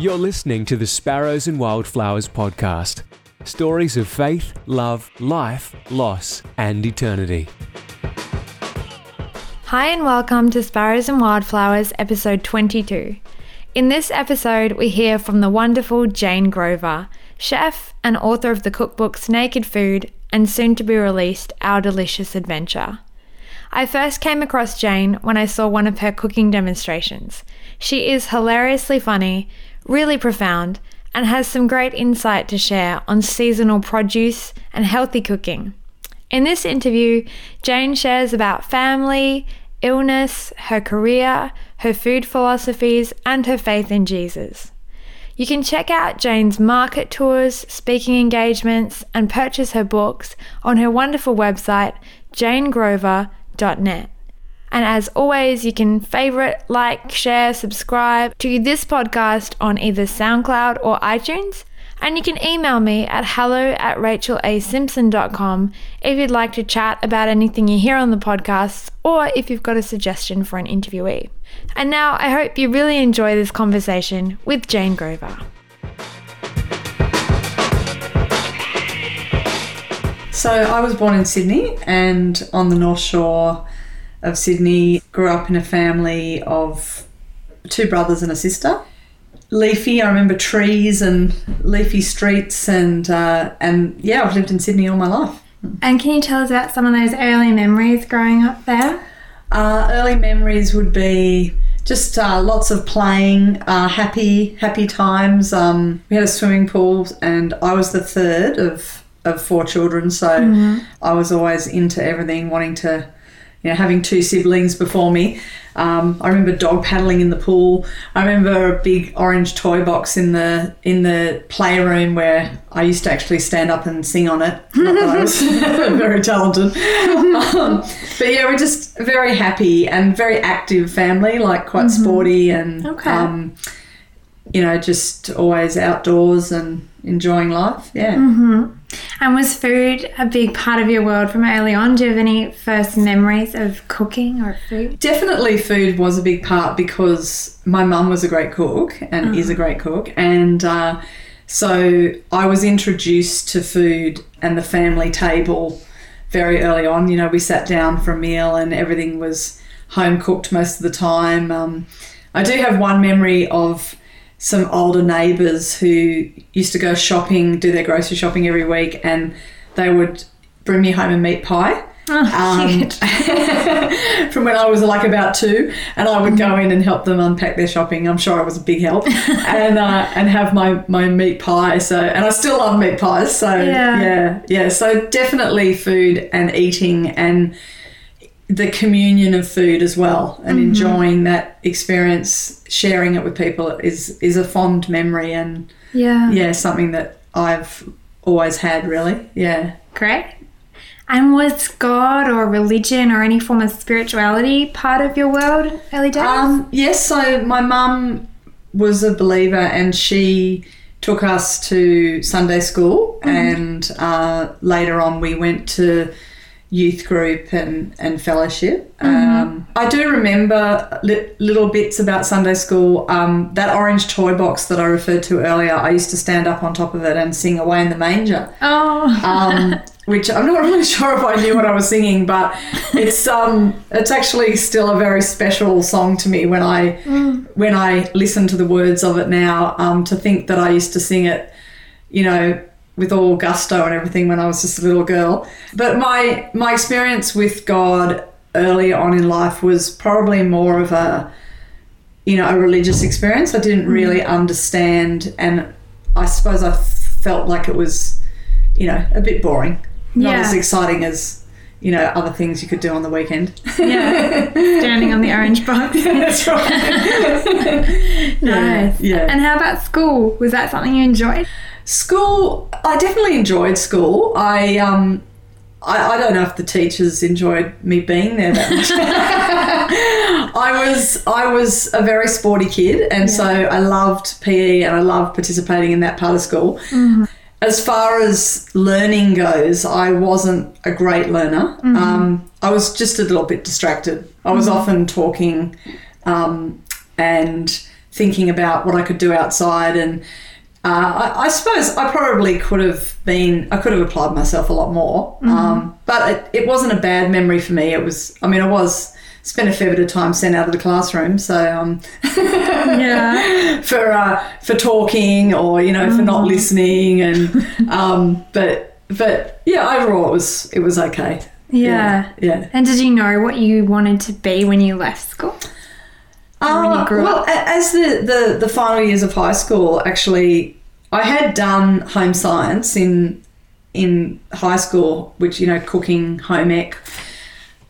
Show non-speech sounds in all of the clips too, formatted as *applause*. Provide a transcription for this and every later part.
You're listening to the Sparrows and Wildflowers podcast stories of faith, love, life, loss, and eternity. Hi, and welcome to Sparrows and Wildflowers, episode 22. In this episode, we hear from the wonderful Jane Grover, chef and author of the cookbooks Naked Food and soon to be released Our Delicious Adventure. I first came across Jane when I saw one of her cooking demonstrations. She is hilariously funny, really profound, and has some great insight to share on seasonal produce and healthy cooking. In this interview, Jane shares about family, illness, her career, her food philosophies, and her faith in Jesus. You can check out Jane's market tours, speaking engagements, and purchase her books on her wonderful website, janegrover.com net. And as always, you can favorite, like, share, subscribe to this podcast on either SoundCloud or iTunes. And you can email me at hello at rachelasimpson.com if you'd like to chat about anything you hear on the podcast or if you've got a suggestion for an interviewee. And now I hope you really enjoy this conversation with Jane Grover. So I was born in Sydney and on the North Shore of Sydney. Grew up in a family of two brothers and a sister. Leafy, I remember trees and leafy streets, and uh, and yeah, I've lived in Sydney all my life. And can you tell us about some of those early memories growing up there? Uh, early memories would be just uh, lots of playing, uh, happy happy times. Um, we had a swimming pool, and I was the third of of four children, so mm-hmm. I was always into everything, wanting to, you know, having two siblings before me. Um, I remember dog paddling in the pool. I remember a big orange toy box in the in the playroom where I used to actually stand up and sing on it. Not that I was *laughs* very talented, um, but yeah, we're just very happy and very active family, like quite mm-hmm. sporty and okay. um, you know, just always outdoors and enjoying life. Yeah. Mm-hmm. And was food a big part of your world from early on? Do you have any first memories of cooking or food? Definitely, food was a big part because my mum was a great cook and uh-huh. is a great cook. And uh, so I was introduced to food and the family table very early on. You know, we sat down for a meal and everything was home cooked most of the time. Um, I do have one memory of some older neighbours who used to go shopping, do their grocery shopping every week, and they would bring me home a meat pie. Oh, um, *laughs* from when I was like about two, and I would go in and help them unpack their shopping. I'm sure I was a big help, *laughs* and uh, and have my my meat pie. So and I still love meat pies. So yeah, yeah, yeah. So definitely food and eating and the communion of food as well and mm-hmm. enjoying that experience sharing it with people is is a fond memory and yeah. yeah something that i've always had really. Yeah. Great. And was god or religion or any form of spirituality part of your world early days um, yes so my mum was a believer and she took us to sunday school mm-hmm. and uh, later on we went to youth group and, and fellowship. Mm-hmm. Um, I do remember li- little bits about Sunday school. Um, that orange toy box that I referred to earlier, I used to stand up on top of it and sing Away in the Manger. Oh. um, *laughs* which I'm not really sure if I knew what I was singing, but it's um it's actually still a very special song to me when I mm. when I listen to the words of it now. Um, to think that I used to sing it, you know, with all gusto and everything when I was just a little girl. But my my experience with God early on in life was probably more of a you know a religious experience. I didn't mm-hmm. really understand, and I suppose I felt like it was you know a bit boring, not yeah. as exciting as you know, other things you could do on the weekend. Yeah, standing on the orange box. *laughs* That's right. *laughs* nice. Yeah. And how about school? Was that something you enjoyed? School, I definitely enjoyed school. I um, I, I don't know if the teachers enjoyed me being there that much. *laughs* I was I was a very sporty kid, and yeah. so I loved PE and I loved participating in that part of school. Mm-hmm. As far as learning goes, I wasn't a great learner. Mm-hmm. Um, I was just a little bit distracted. I was mm-hmm. often talking um, and thinking about what I could do outside and. Uh, I, I suppose I probably could have been, I could have applied myself a lot more. Um, but it, it wasn't a bad memory for me. It was, I mean, I was, spent a fair bit of time sent out of the classroom. So, um, Yeah. *laughs* for uh, for talking or you know for not listening and *laughs* um, but but yeah overall it was it was okay Yeah. yeah And did you know what you wanted to be when you left school? Uh, well up? as the, the the final years of high school actually I had done home science in in high school which you know cooking home ec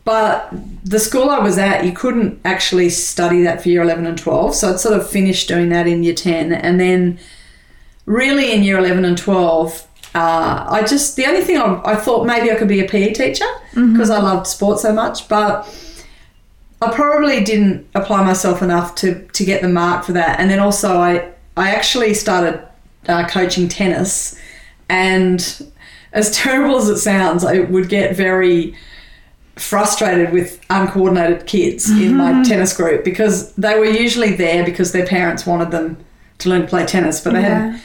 but the school I was at, you couldn't actually study that for year 11 and 12. So I'd sort of finished doing that in year 10. And then, really, in year 11 and 12, uh, I just, the only thing I, I thought maybe I could be a PE teacher because I loved sport so much. But I probably didn't apply myself enough to, to get the mark for that. And then also, I, I actually started uh, coaching tennis. And as *laughs* terrible as it sounds, I would get very frustrated with uncoordinated kids in my tennis group because they were usually there because their parents wanted them to learn to play tennis, but they Yeah. had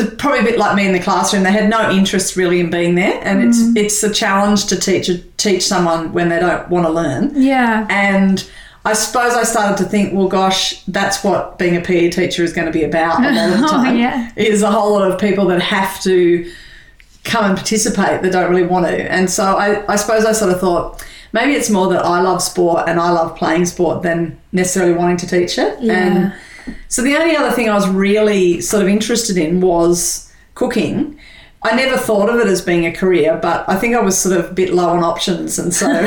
it was probably a bit like me in the classroom. They had no interest really in being there, and it's mm. it's a challenge to teach teach someone when they don't want to learn. Yeah. And I suppose I started to think, well, gosh, that's what being a PE teacher is going to be about a lot of *laughs* the Oh, yeah. Is a whole lot of people that have to come and participate that don't really want to. And so I, I suppose I sort of thought maybe it's more that I love sport and I love playing sport than necessarily wanting to teach it. Yeah. And so the only other thing I was really sort of interested in was cooking. I never thought of it as being a career, but I think I was sort of a bit low on options, and so *laughs*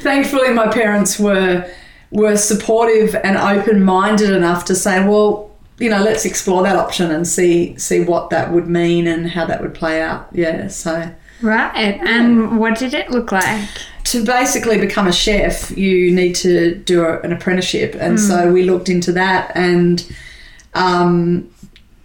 thankfully my parents were were supportive and open minded enough to say, well, you know, let's explore that option and see see what that would mean and how that would play out. Yeah, so Right. And what did it look like? to basically become a chef, you need to do a, an apprenticeship, and so we looked into that, and um,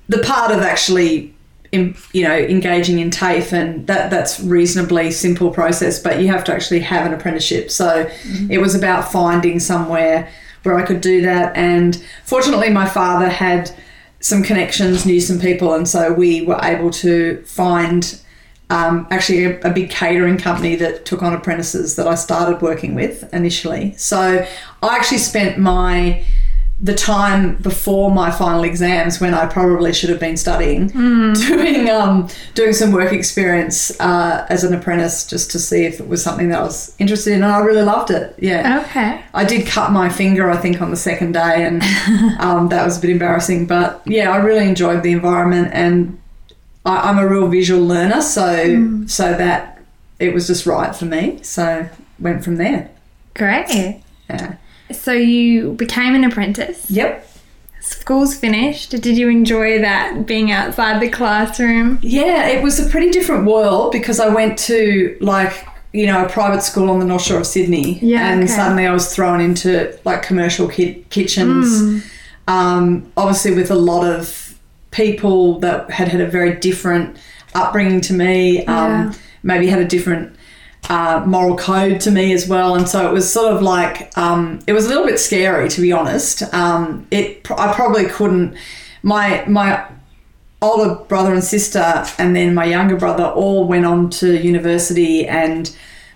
the part of actually, in, you know, engaging in TAFE, and that that's reasonably simple process, but you have to actually have an apprenticeship. So it was about finding somewhere where I could do that, and fortunately, my father had some connections, knew some people, and so we were able to find um, actually a, a big catering company that took on apprentices that I started working with initially. So I actually spent my the time before my final exams when I probably should have been studying *laughs* doing um, doing some work experience uh, as an apprentice just to see if it was something that I was interested in and I really loved it yeah Okay. I did cut my finger, I think, on the second day, and *laughs* um, that was a bit embarrassing. But yeah, I really enjoyed the environment, and I, I'm a real visual learner, so so that it was just right for me. So went from there. Great. Yeah. So you became an apprentice. Yep. School's finished. Did you enjoy that being outside the classroom? Yeah, it was a pretty different world because I went to like you know a private school on the North Shore of Sydney, Yeah, and okay. suddenly I was thrown into like commercial ki- kitchens, um, obviously with a lot of people that had had a very different upbringing to me, um, Yeah. maybe had a different uh, moral code to me as well, and so it was sort of like um, it was a little bit scary to be honest. Um, it I probably couldn't. My my older brother and sister and then my younger brother all went on to university and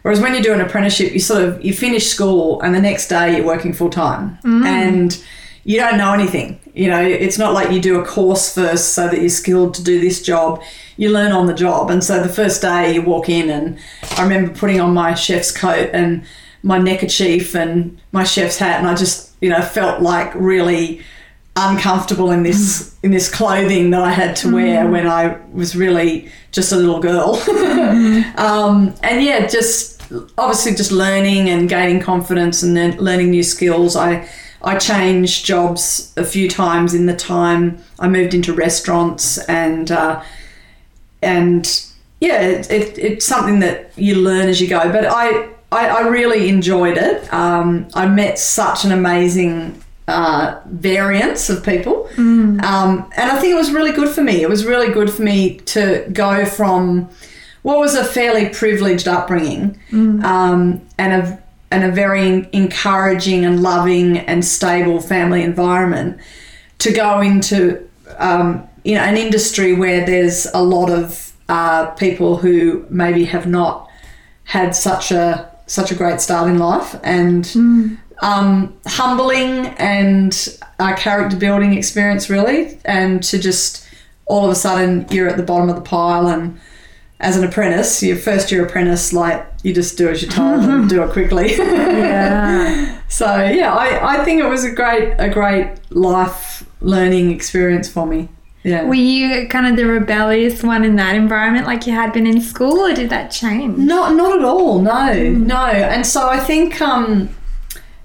whereas when you do an apprenticeship you sort of you finish school and the next day you're working full time and you don't know anything. You know it's not like you do a course first so that you're skilled to do this job. You learn on the job. And so the first day you walk in and i remember putting on my chef's coat and my neckerchief and my chef's hat and i just you know felt like really uncomfortable in this mm. in this clothing that I had to mm. wear when I was really just a little girl. *laughs* Mm-hmm. um, and yeah, just obviously just learning and gaining confidence and then learning new skills. I I changed jobs a few times in the time I moved into restaurants and uh, and yeah, it, it, it's something that you learn as you go. But I I, I really enjoyed it. Um, I met such an amazing uh, variance of people, um, and I think it was really good for me. It was really good for me to go from what was a fairly privileged upbringing um, and a and a very encouraging and loving and stable family environment to go into um, you know an industry where there's a lot of uh, people who maybe have not had such a such a great start in life and um, humbling and a character building experience really and to just all of a sudden you're at the bottom of the pile and as an apprentice your first year apprentice like you just do as you're told and *laughs* do it quickly *laughs* Yeah. so yeah I, I think it was a great a great life learning experience for me yeah Were you kind of the rebellious one in that environment like you had been in school, or did that change? Not, not at all. No, no. And so I think, um,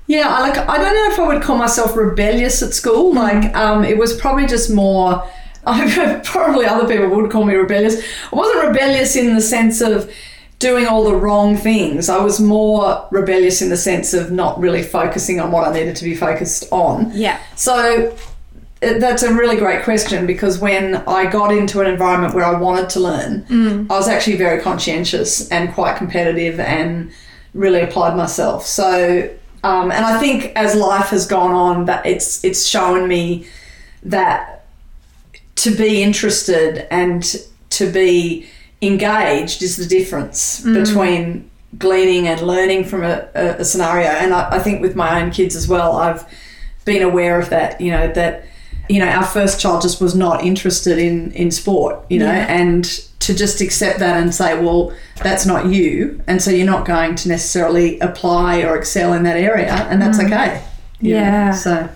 yeah, I like. I don't know if I would call myself rebellious at school. Like, um, it was probably just more. *laughs* probably other people would call me rebellious. I wasn't rebellious in the sense of doing all the wrong things. I was more rebellious in the sense of not really focusing on what I needed to be focused on. Yeah. So that's a really great question because when I got into an environment where I wanted to learn, I was actually very conscientious and quite competitive and really applied myself. So, um, and I think as life has gone on, that it's it's shown me that to be interested and to be engaged is the difference mm. between gleaning and learning from a, a, a scenario. And I, I think with my own kids as well, I've been aware of that. You know that you know our first child just was not interested in in sport. You know, Yeah. and to just accept that and say, well, that's not you, and so you're not going to necessarily apply or excel in that area, and that's mm. okay. you know. Yeah. So,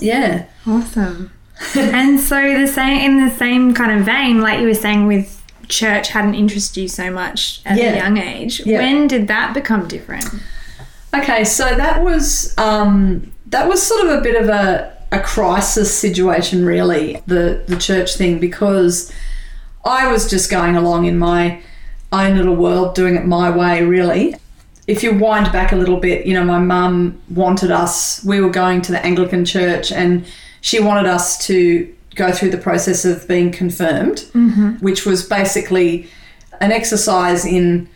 yeah. Awesome. *laughs* and so the same in the same kind of vein, like you were saying with church hadn't interested you so much at Yeah. a young age. Yeah. When did that become different? Okay, so that was um, that was sort of a bit of a, a crisis situation, really, the the church thing, because I was just going along in my own little world, doing it my way, really. If you wind back a little bit, you know, my mum wanted us. We were going to the Anglican church, and she wanted us to go through the process of being confirmed, mm-hmm. which was basically an exercise in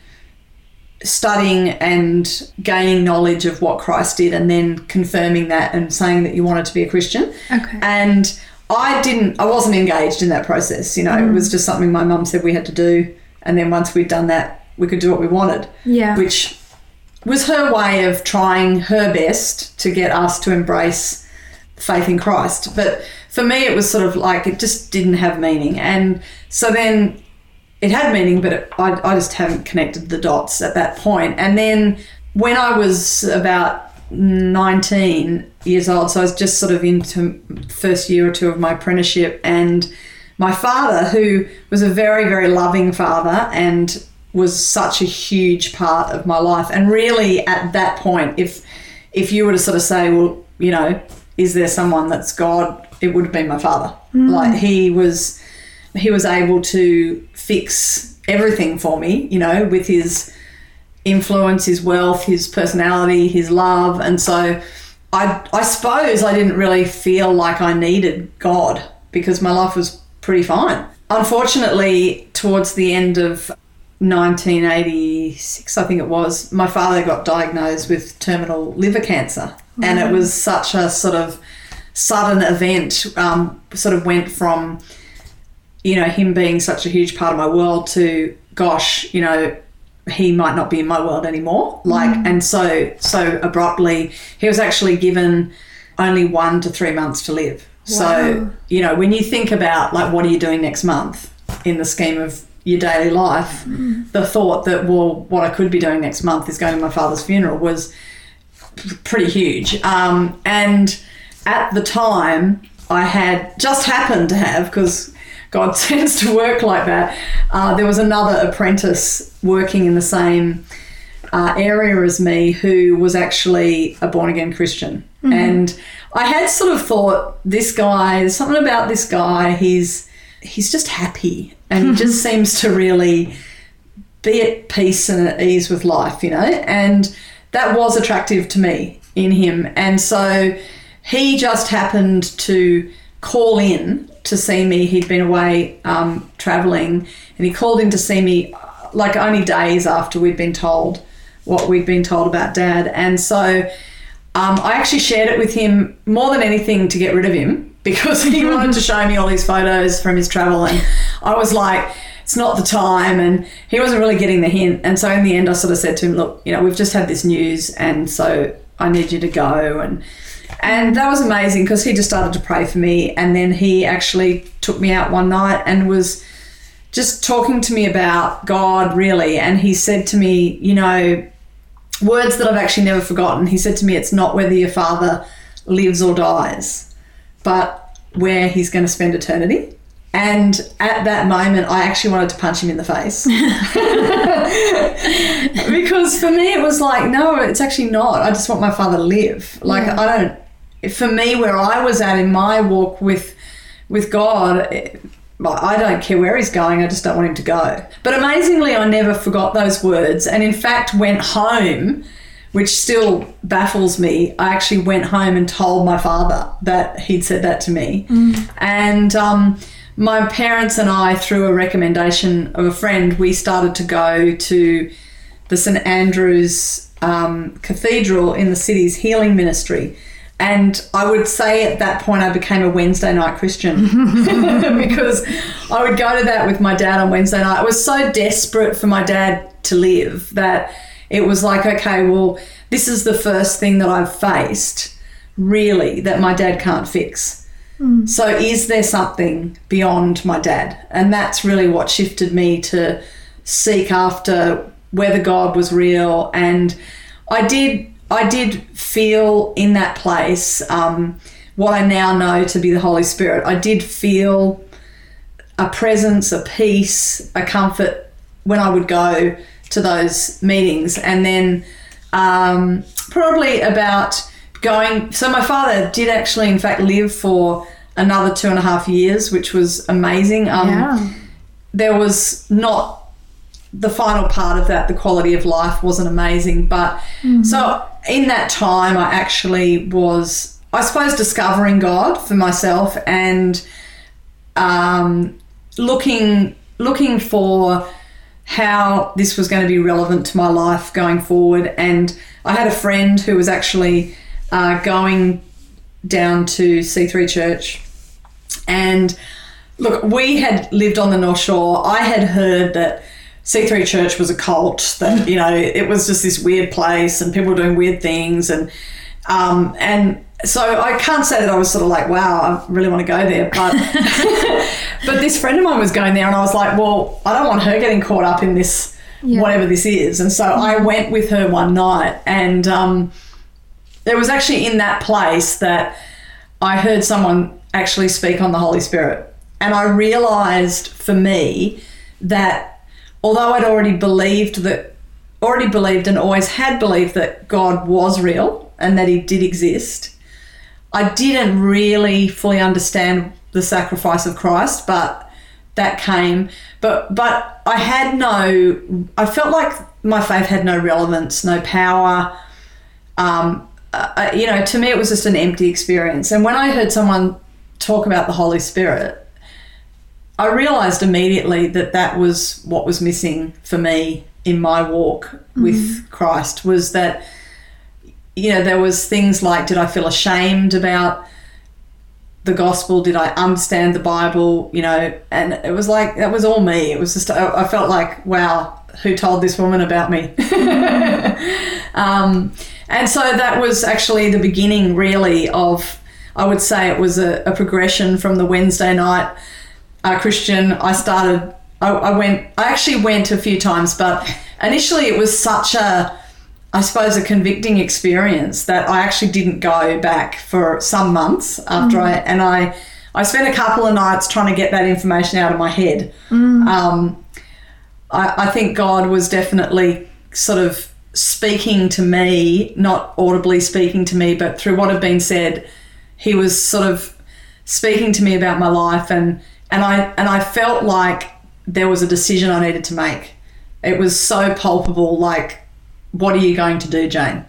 studying and gaining knowledge of what Christ did and then confirming that and saying that you wanted to be a Christian. Okay. And I didn't I wasn't engaged in that process, you know, it was mm. just something my mum said we had to do and then once we'd done that we could do what we wanted, Yeah. which was her way of trying her best to get us to embrace faith in Christ. But for me it was sort of like it just didn't have meaning and so then it had meaning, but it, I, I just haven't connected the dots at that point. And then when I was about 19 years old, so I was just sort of into first year or two of my apprenticeship, and my father, who was a very, very loving father and was such a huge part of my life, and really at that point, if if you were to sort of say, well, you know, is there someone that's God? It would have been my father. Mm. Like he was he was able to fix everything for me, you know, with his influence, his wealth, his personality, his love. And so I, I suppose I didn't really feel like I needed God because my life was pretty fine. Unfortunately, towards the end of 1986, I think it was, my father got diagnosed with terminal liver cancer. And it mm-hmm. was such a sort of sudden event, um, sort of went from you know, him being such a huge part of my world to, gosh, you know, he might not be in my world anymore. Like, mm-hmm. and so, so abruptly, he was actually given only one to three months to live. So, Wow. you know, when you think about, like, what are you doing next month in the scheme of your daily life, mm-hmm. the thought that, well, what I could be doing next month is going to my father's funeral was pretty huge. Um, and at the time, I had just happened to have, because God *laughs* tends to work like that, uh, there was another apprentice working in the same uh, area as me who was actually a born again Christian. And I had sort of thought, this guy, there's something about this guy, he's he's just happy and he just *laughs* seems to really be at peace and at ease with life, you know? And that was attractive to me in him. And so he just happened to call in to see me. He'd been away um, traveling and he called in to see me uh, like only days after we'd been told what we'd been told about dad. And so um, I actually shared it with him more than anything to get rid of him *laughs* because he wanted to *laughs* show me all his photos from his travel. And I was like, it's not the time. And he wasn't really getting the hint. And so in the end, I sort of said to him, look, you know, we've just had this news. And so I need you to go. And and that was amazing because he just started to pray for me. And then he actually took me out one night and was just talking to me about God, really. And he said to me, you know, words that I've actually never forgotten. He said to me, it's not whether your father lives or dies, but where he's going to spend eternity. And at that moment, I actually wanted to punch him in the face. *laughs* because for me, it was like, no, it's actually not. I just want my father to live. Like, Yeah. I don't, for me, where I was at in my walk with, with God, it- I don't care where he's going, I just don't want him to go. But amazingly, I never forgot those words. And in fact, went home, which still baffles me. I actually went home and told my father that he'd said that to me. And um, my parents and I, through a recommendation of a friend, we started to go to the St Andrew's um, Cathedral in the city's healing ministry. And I would say at that point I became a Wednesday night Christian *laughs* because I would go to that with my dad on Wednesday night. I was so desperate for my dad to live that it was like, okay, well, this is the first thing that I've faced really that my dad can't fix. So, is there something beyond my dad? And that's really what shifted me to seek after whether God was real. And I did, I did feel in that place um, what I now know to be the Holy Spirit. I did feel a presence, a peace, a comfort when I would go to those meetings. And then um, probably about going. So my father did actually, in fact, live for another two and a half years, which was amazing. Um, Yeah. There was not the final part of that. The quality of life wasn't amazing, but so in that time, I actually was, I suppose, discovering God for myself and um, looking looking for how this was going to be relevant to my life going forward. And I had a friend who was actually uh, going down to C3 Church. And look, we had lived on the North Shore. I had heard that C3 Church was a cult, that, you know, it was just this weird place and people were doing weird things. And, um, and, so I can't say that I was sort of like, wow, I really want to go there, but *laughs* but this friend of mine was going there, and I was like, well, I don't want her getting caught up in this Yeah. whatever this is, and so I went with her one night, and um, it was actually in that place that I heard someone actually speak on the Holy Spirit, and I realized for me that although I'd already believed that, already believed and always had believed that God was real and that He did exist. I didn't really fully understand the sacrifice of Christ, but that came. But but I had no. I felt like my faith had no relevance, no power. Um, uh, you know, to me, it was just an empty experience. And when I heard someone talk about the Holy Spirit, I realized immediately that that was what was missing for me in my walk with Christ was that you know there was things like did I feel ashamed about the gospel? Did I understand the Bible? You know and it was like that was all me. It was just I, I felt like wow who told this woman about me? *laughs* Um, and so that was actually the beginning really of I would say it was a, a progression from the Wednesday night uh, Christian, I started. I, I went. I actually went a few times, but initially it was such a, I suppose, a convicting experience that I actually didn't go back for some months after I and I. I spent a couple of nights trying to get that information out of my head. Um, I, I think God was definitely sort of speaking to me, not audibly speaking to me, but through what had been said, He was sort of speaking to me about my life and and I and I felt like there was a decision I needed to make. It was so palpable like what are you going to do, Jane?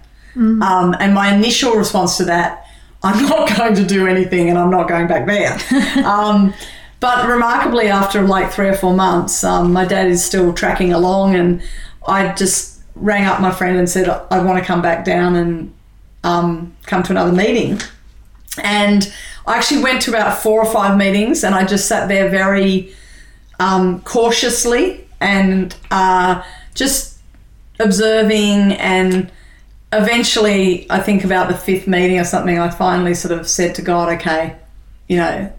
Um, and my initial response to that, I'm *laughs* not going to do anything and I'm not going back there. *laughs* um, but remarkably, after like three or four months, um, my dad is still tracking along and I just rang up my friend and said I want to come back down and um, come to another meeting. And I actually went to about four or five meetings, and I just sat there very um, cautiously and uh, just observing. And eventually, I think about the fifth meeting or something, I finally sort of said to God, "Okay, you know,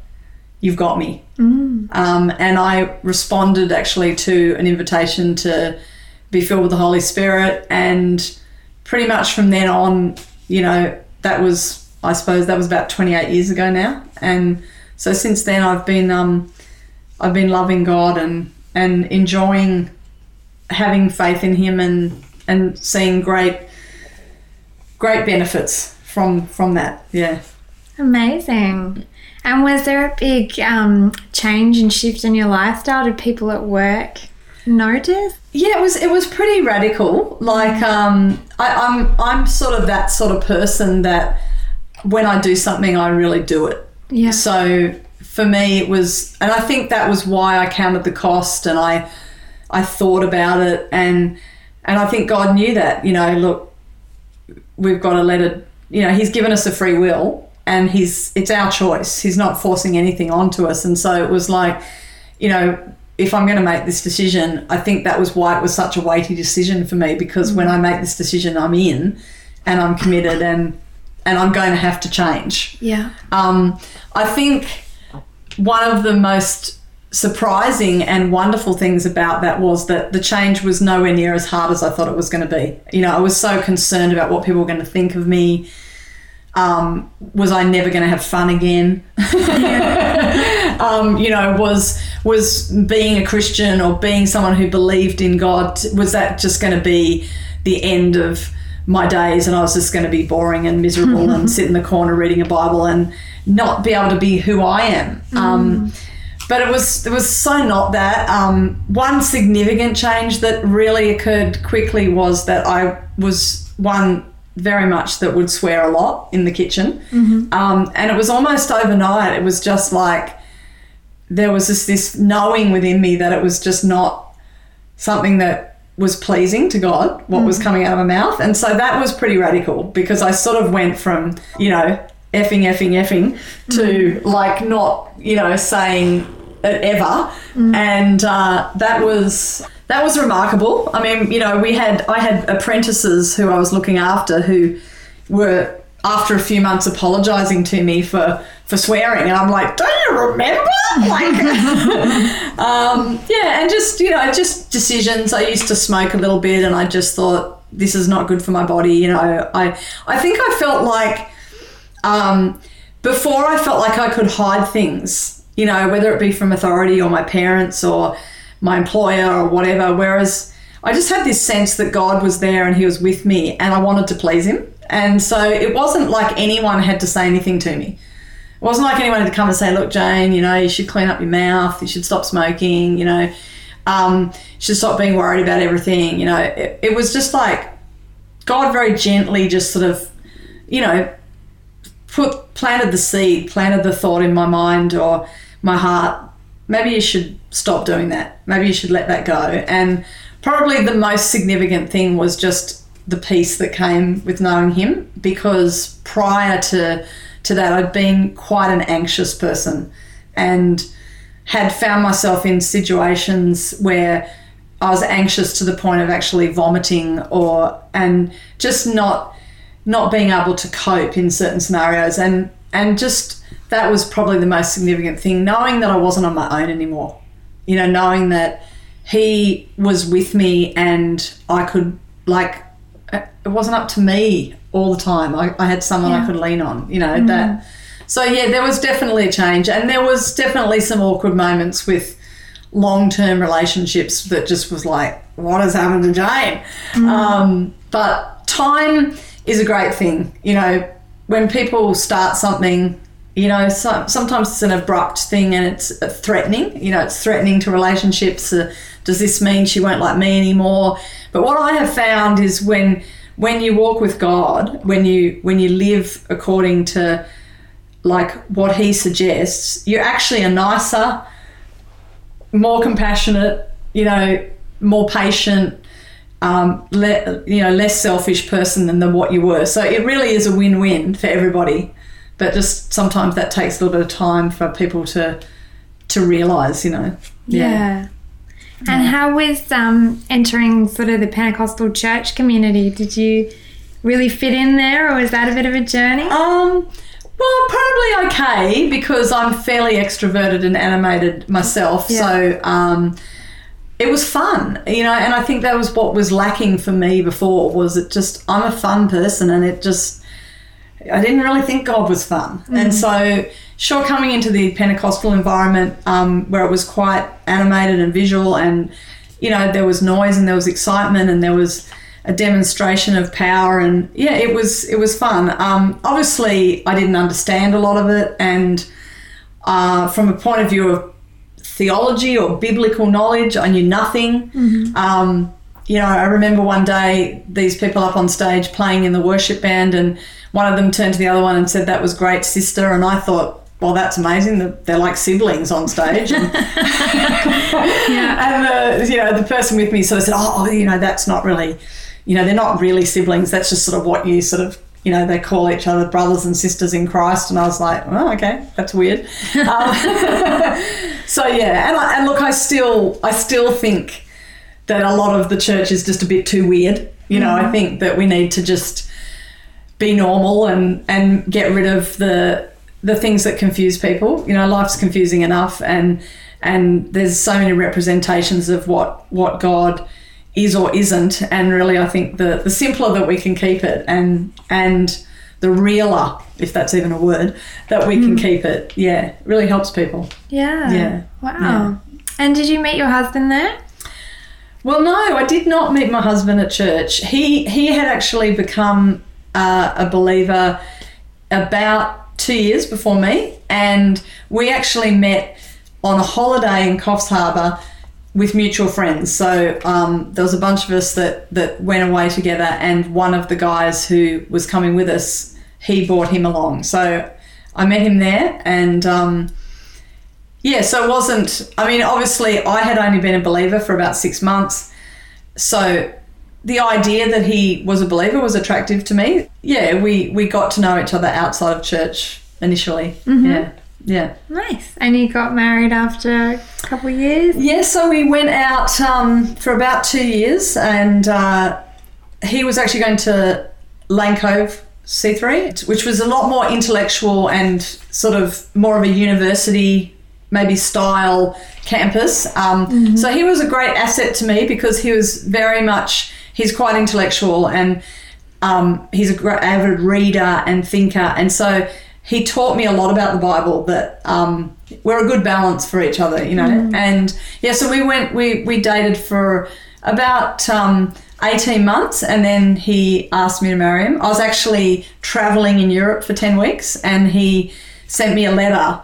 you've got me." Um, and I responded actually to an invitation to be filled with the Holy Spirit, and pretty much from then on, you know, that was I suppose that was about 28 years ago now, and so since then I've been um, I've been loving God and and enjoying having faith in Him and and seeing great great benefits from from that. Yeah. Amazing. And was there a big um, change and shift in your lifestyle? Did people at work notice? Yeah, it was it was pretty radical. Like um, I, I'm I'm sort of that sort of person that when I do something, I really do it. Yeah. So for me, it was, and I think that was why I counted the cost and I I thought about it and and I think God knew that. You know, look, we've got to let it. You know, He's given us a free will, and He's it's our choice. He's not forcing anything onto us, and so it was like, you know. If I'm going to make this decision, I think that was why it was such a weighty decision for me because when I make this decision, I'm in and I'm committed and and I'm going to have to change. Yeah. Um, I think one of the most surprising and wonderful things about that was that the change was nowhere near as hard as I thought it was going to be. You know, I was so concerned about what people were going to think of me. Um, was I never going to have fun again? *laughs* *laughs* um, you know, was was being a Christian or being someone who believed in God was that just going to be the end of my days and I was just going to be boring and miserable and *laughs* sit in the corner reading a Bible and not be able to be who I am. Um, but it was it was so not that. Um, one significant change that really occurred quickly was that I was one very much that would swear a lot in the kitchen, um, and it was almost overnight. It was just like there was just this knowing within me that it was just not something that was pleasing to God, what was mm. coming out of my mouth. And so that was pretty radical because I sort of went from, you know, effing, effing, effing mm. to like not, you know, saying it ever. Mm. And uh, that was. That was remarkable. I mean, you know, we had I had apprentices who I was looking after who were after a few months apologizing to me for for swearing and I'm like, don't you remember?" *laughs* Like *laughs* um, yeah, and just you know, just decisions. I used to smoke a little bit, and I just thought this is not good for my body. You know, I I think I felt like um, before I felt like I could hide things. You know, whether it be from authority or my parents or my employer or whatever. Whereas I just had this sense that God was there and He was with me, and I wanted to please Him. And so it wasn't like anyone had to say anything to me. It wasn't like anyone had to come and say, look, Jane, you know, you should clean up your mouth, you should stop smoking, you know, um, you should stop being worried about everything. You know, it, it was just like God very gently just sort of, you know, put planted the seed, planted the thought in my mind or my heart. Maybe you should stop doing that. Maybe you should let that go. And probably the most significant thing was just the peace that came with knowing him because prior to to that I'd been quite an anxious person and had found myself in situations where I was anxious to the point of actually vomiting or and just not not being able to cope in certain scenarios. And and just that was probably the most significant thing knowing that I wasn't on my own anymore. You know knowing that he was with me and I could like it wasn't up to me all the time. I, I had someone I could lean on you know that so yeah there was definitely a change and there was definitely some awkward moments with long-term relationships that just was like what has happened to jane? Um, but time is a great thing you know when people start something you know so, sometimes it's an abrupt thing and it's threatening you know it's threatening to relationships uh, does this mean she won't like me anymore but what i have found is when when you walk with god when you when you live according to like what he suggests you're actually a nicer more compassionate you know more patient um, le- you know, less selfish person than the, what you were. So it really is a win-win for everybody. But just sometimes that takes a little bit of time for people to to realize, you know. Yeah. And how was um, entering sort of the Pentecostal church community? Did you really fit in there, or was that a bit of a journey? Um, well, probably okay because I'm fairly extroverted and animated myself. Yeah. So um, it was fun, you know, and I think that was what was lacking for me before was it just I'm a fun person and it just I didn't really think God was fun, and so sure coming into the Pentecostal environment um, where it was quite animated and visual and you know there was noise and there was excitement and there was a demonstration of power and yeah it was it was fun. Um, obviously i didn't understand a lot of it and uh, from a point of view of theology or biblical knowledge i knew nothing. Um, you know i remember one day these people up on stage playing in the worship band and one of them turned to the other one and said that was great sister and i thought well, that's amazing. They're like siblings on stage. And, *laughs* *laughs* and the, you know, the person with me sort of said, oh, you know, that's not really, you know, they're not really siblings. That's just sort of what you sort of, you know, they call each other brothers and sisters in Christ. And I was like, oh, okay, that's weird. *laughs* Um, so yeah, and, I, and look, I still, I still think that a lot of the church is just a bit too weird. You know, I mm-hmm. think that we need to just be normal and and get rid of the the things that confuse people. You know, life's confusing enough, and and there's so many representations of what what God is or isn't. And really, I think the the simpler that we can keep it, and and the realer, if that's even a word, that we can mm. keep it, yeah, really helps people. Yeah. Yeah. Wow. Yeah. And did you meet your husband there? Well, no, I did not meet my husband at church. He he had actually become uh, a believer about two years before me, and we actually met on a holiday in Coffs Harbour with mutual friends. So um, there was a bunch of us that that went away together, and one of the guys who was coming with us, he brought him along. So I met him there, and. Um, yeah, so it wasn't. I mean, obviously, I had only been a believer for about six months. So the idea that he was a believer was attractive to me. Yeah, we, we got to know each other outside of church initially. Yeah, yeah. Nice. And you got married after a couple of years? Yeah, so we went out um, for about two years, and uh, he was actually going to Lane Cove C3, which was a lot more intellectual and sort of more of a university, maybe style campus. Um, So he was a great asset to me because he was very much, he's quite intellectual and um, he's a great avid reader and thinker. And so he taught me a lot about the Bible that um, we're a good balance for each other, you know. And yeah, so we went, we, we dated for about um, 18 months and then he asked me to marry him. I was actually traveling in Europe for 10 weeks and he sent me a letter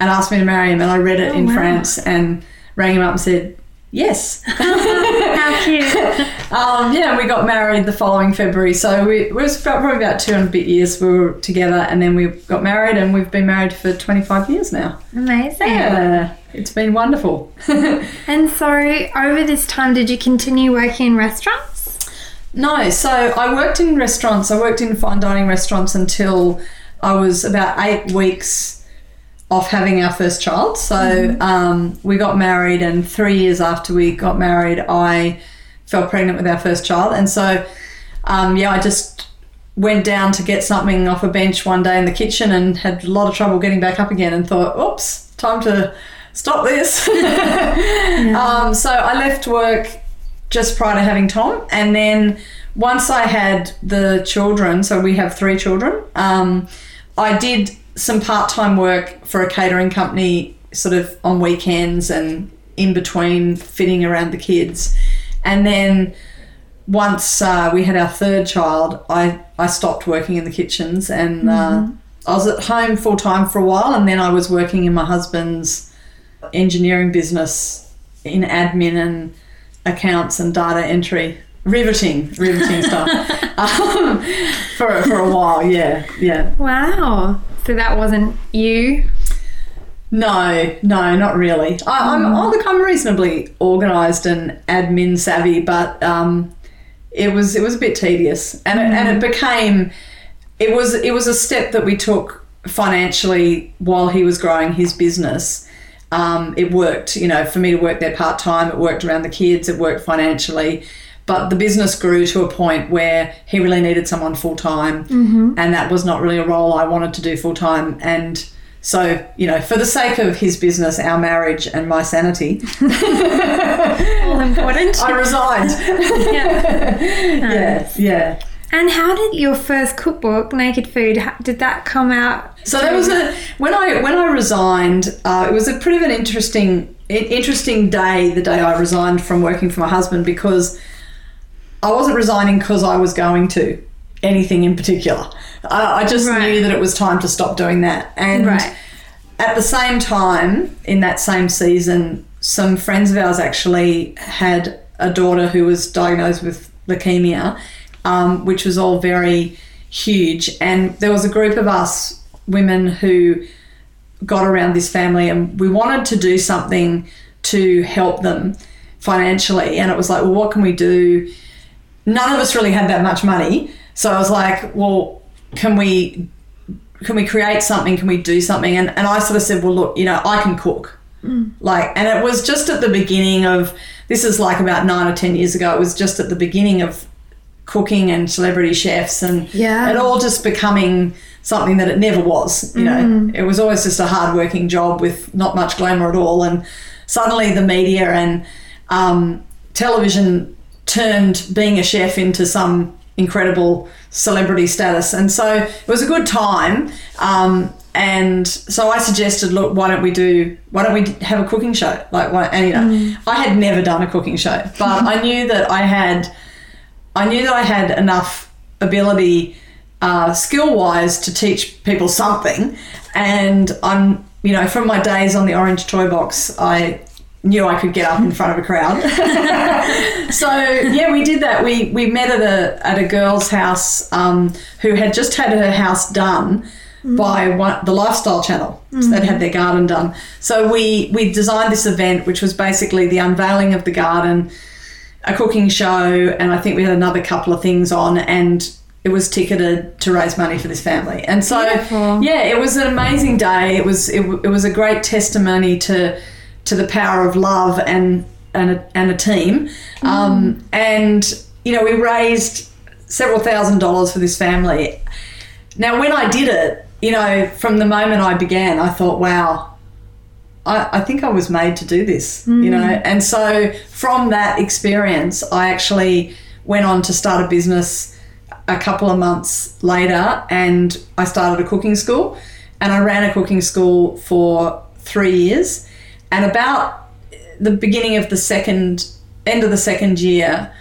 and asked me to marry him. And I read it in wow. France and rang him up and said, Yes. *laughs* How cute. *laughs* Um, yeah, we got married the following February. So we, it was about, probably about two and a bit years we were together, and then we got married, and we've been married for 25 years now. Amazing. Yeah, it's been wonderful. *laughs* And so, over this time, did you continue working in restaurants? no, so I worked in restaurants. I worked in fine dining restaurants until I was about eight weeks off having our first child. So um, we got married, and three years after we got married, I fell pregnant with our first child. And so, um, yeah, I just went down to get something off a bench one day in the kitchen and had a lot of trouble getting back up again and thought, oops, time to stop this. *laughs* um, so I left work just prior to having Tom. And then once I had the children, so we have three children, um, I did some part time work for a catering company, sort of on weekends and in between fitting around the kids. And then once uh, we had our third child, I, I stopped working in the kitchens and uh, I was at home full time for a while. And then I was working in my husband's engineering business in admin and accounts and data entry. Riveting, riveting stuff *laughs* *laughs* um, for, for a while, yeah, yeah. Wow. So, that wasn't you? No, no, not really. I, I'm, I look, I'm reasonably organised and admin savvy, but um, it was it was a bit tedious, and it, and it became it was it was a step that we took financially while he was growing his business. Um, it worked, you know, for me to work there part time. It worked around the kids. It worked financially, but the business grew to a point where he really needed someone full time, and that was not really a role I wanted to do full time. And so, you know, for the sake of his business, our marriage, and my sanity, *laughs* All important. I resigned. *laughs* yeah. *laughs* yeah, yeah. And how did your first cookbook, Naked Food, did that come out? So there was a when I when I resigned, uh, it was a pretty of an interesting interesting day. The day I resigned from working for my husband because I wasn't resigning because I was going to anything in particular. I, I just Right. knew that it was time to stop doing that. And Right. at the same time, in that same season, some friends of ours actually had a daughter who was diagnosed with leukemia, um, which was all very huge. And there was a group of us women who got around this family, and we wanted to do something to help them financially. And it was like, well, what can we do? None of us really had that much money, so I was like, well, can we can we create something? Can we do something? And, and I sort of said, well, look, you know, I can cook. Like, and it was just at the beginning of this is like about nine or 10 years ago. It was just at the beginning of cooking and celebrity chefs and Yeah. it all just becoming something that it never was. You know, it was always just a hard working job with not much glamour at all. And suddenly the media and um, television turned being a chef into some incredible celebrity status. And so it was a good time. Um, and so I suggested, look, why don't we do, why don't we have a cooking show? Like, why, and you know, I had never done a cooking show, but I knew that I had, I knew that I had enough ability, uh, skill wise, to teach people something. And I'm, you know, from my days on the Orange Toy Box, I knew I could get up in front of a crowd. *laughs* so yeah, we did that. We we met at a at a girl's house um, who had just had her house done by one, the Lifestyle Channel. So they'd had their garden done. So we we designed this event, which was basically the unveiling of the garden, a cooking show, and I think we had another couple of things on and. It was ticketed to raise money for this family, and so Beautiful. yeah, it was an amazing day. It was it, it was a great testimony to to the power of love and and a, and a team. Um, and you know, we raised several thousand dollars for this family. Now, when I did it, you know, from the moment I began, I thought, wow. I, I think I was made to do this, you know, and so from that experience, I actually went on to start a business a couple of months later and I started a cooking school and I ran a cooking school for three years and about the beginning of the second end of the second year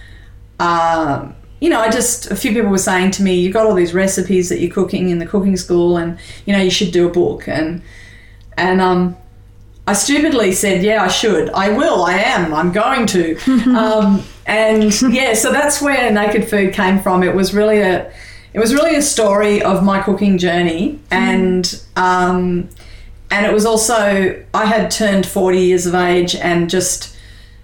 um, you know I just a few people were saying to me you've got all these recipes that you're cooking in the cooking school and you know you should do a book and and um I stupidly said, "Yeah, I should. I will. I am. I'm going to." *laughs* um, and *laughs* yeah, so that's where Naked Food came from. It was really a, it was really a story of my cooking journey, and um, and it was also I had turned 40 years of age and just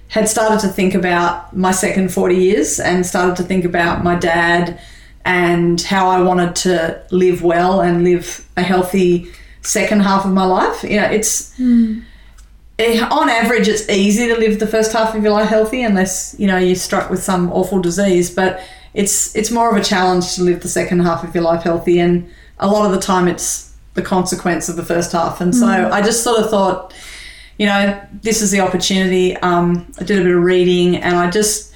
had started to think about my second 40 years and started to think about my dad and how I wanted to live well and live a healthy second half of my life. You know, it's eh, on average it's easy to live the first half of your life healthy unless you know you're struck with some awful disease, but it's it's more of a challenge to live the second half of your life healthy, and a lot of the time it's the consequence of the first half. And so I just sort of thought, you know, this is the opportunity. Um, I did a bit of reading, and I just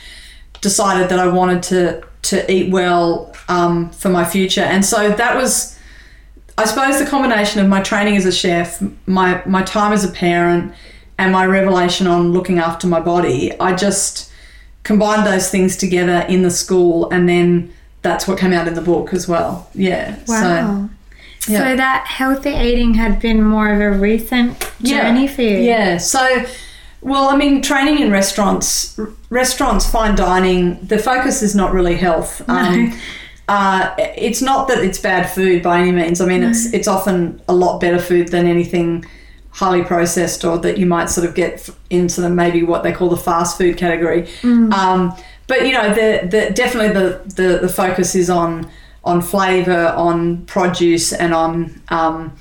decided that I wanted to to eat well um, for my future, and so that was. I suppose the combination of my training as a chef, my my time as a parent, and my revelation on looking after my body, I just combined those things together in the school, and then that's what came out in the book as well. Yeah. Wow. So, yeah. that healthy eating had been more of a recent journey for you. Yeah. So, well, I mean, training in restaurants, r- restaurants, fine dining, the focus is not really health. Um, uh, it's not that it's bad food by any means. I mean, it's it's often a lot better food than anything highly processed or that you might sort of get into the maybe what they call the fast food category. Um, but you know, the, the definitely the, the the focus is on on flavor, on produce, and on um,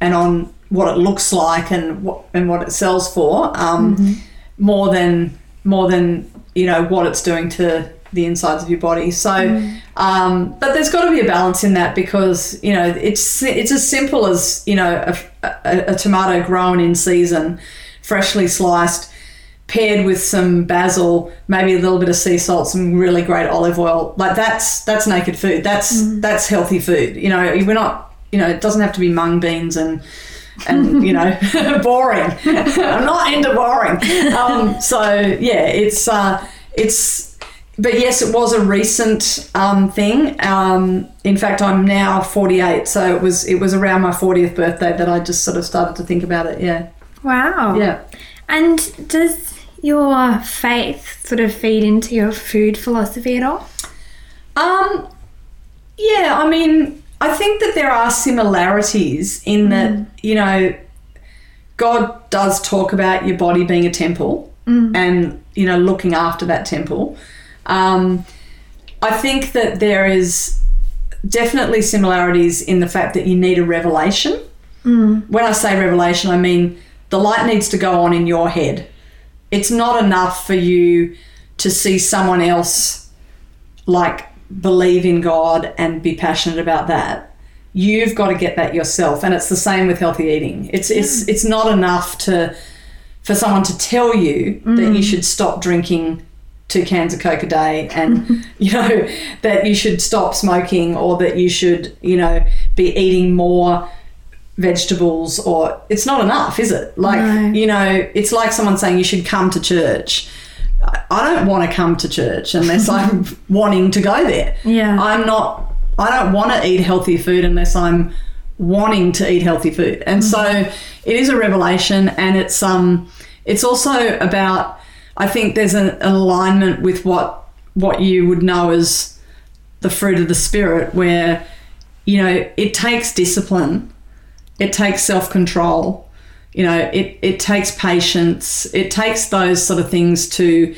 and on what it looks like and what and what it sells for, um, more than more than you know what it's doing to the insides of your body. So, um, but there's got to be a balance in that because you know it's it's as simple as you know a, a, a tomato grown in season, freshly sliced, paired with some basil, maybe a little bit of sea salt, some really great olive oil. Like that's that's naked food. That's that's healthy food. You know, we're not. You know, it doesn't have to be mung beans and and you know *laughs* boring. I'm not into boring. Um, so yeah, it's uh, it's. But yes, it was a recent um, thing. Um, in fact, I'm now 48, so it was it was around my 40th birthday that I just sort of started to think about it. Yeah, Wow. yeah. And does your faith sort of feed into your food philosophy at all? Um, yeah, I mean, I think that there are similarities in that, you know, God does talk about your body being a temple and, you know, looking after that temple. Um, I think that there is definitely similarities in the fact that you need a revelation. When I say revelation, I mean the light needs to go on in your head. It's not enough for you to see someone else like believe in God and be passionate about that. You've got to get that yourself, and it's the same with healthy eating. It's it's mm. it's not enough to for someone to tell you that you mm. should stop drinking two cans of Coke a day, and *laughs* you know that you should stop smoking, or that you should you know be eating more vegetables or it's not enough is it like No. you know it's like someone saying you should come to church I- don't want to come to church unless I'm *laughs* wanting to go there. Yeah. I'm not, I don't want to eat healthy food unless I'm wanting to eat healthy food. And so it is a revelation and it's, um, it's also about, I think there's an, an alignment with what, what you would know as the fruit of the spirit where, you know, it takes discipline, it takes self control, you know it, it takes patience. It takes those sort of things to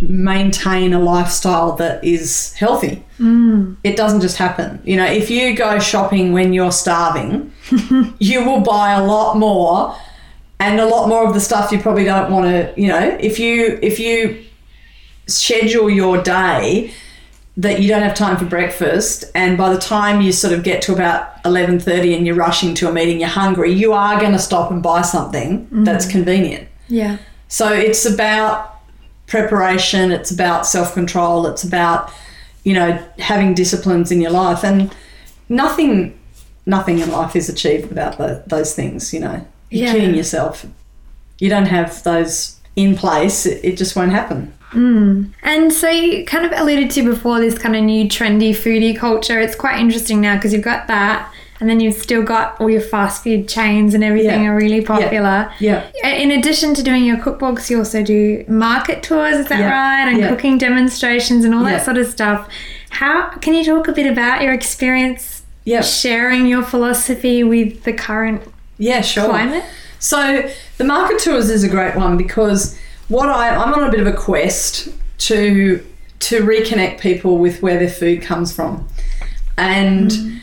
maintain a lifestyle that is healthy. Mm. It doesn't just happen. You know if you go shopping when you're starving *laughs* you will buy a lot more and a lot more of the stuff you probably don't want to you know if you if you schedule your day that you don't have time for breakfast and by the time you sort of get to about 11.30 and you're rushing to a meeting you're hungry you are going to stop and buy something that's mm. convenient. Yeah. so it's about preparation it's about self-control it's about you know having disciplines in your life and nothing nothing in life is achieved without the, those things you know. You're Yeah. kidding yourself. You don't have those in place it, it just won't happen Mm. And so you kind of alluded to before this kind of new trendy foodie culture. It's quite interesting now because you've got that, and then you've still got all your fast food chains and everything Yeah. are really popular. yeah In addition to doing your cookbooks, you also do market tours, is that Yeah. right? And Yeah. cooking demonstrations and all Yeah. that sort of stuff. How can you talk a bit about your experience yeah sharing your philosophy with the current yeah sure climate? So the market tours is a great one because what I I'm on a bit of a quest to to reconnect people with where their food comes from, and mm.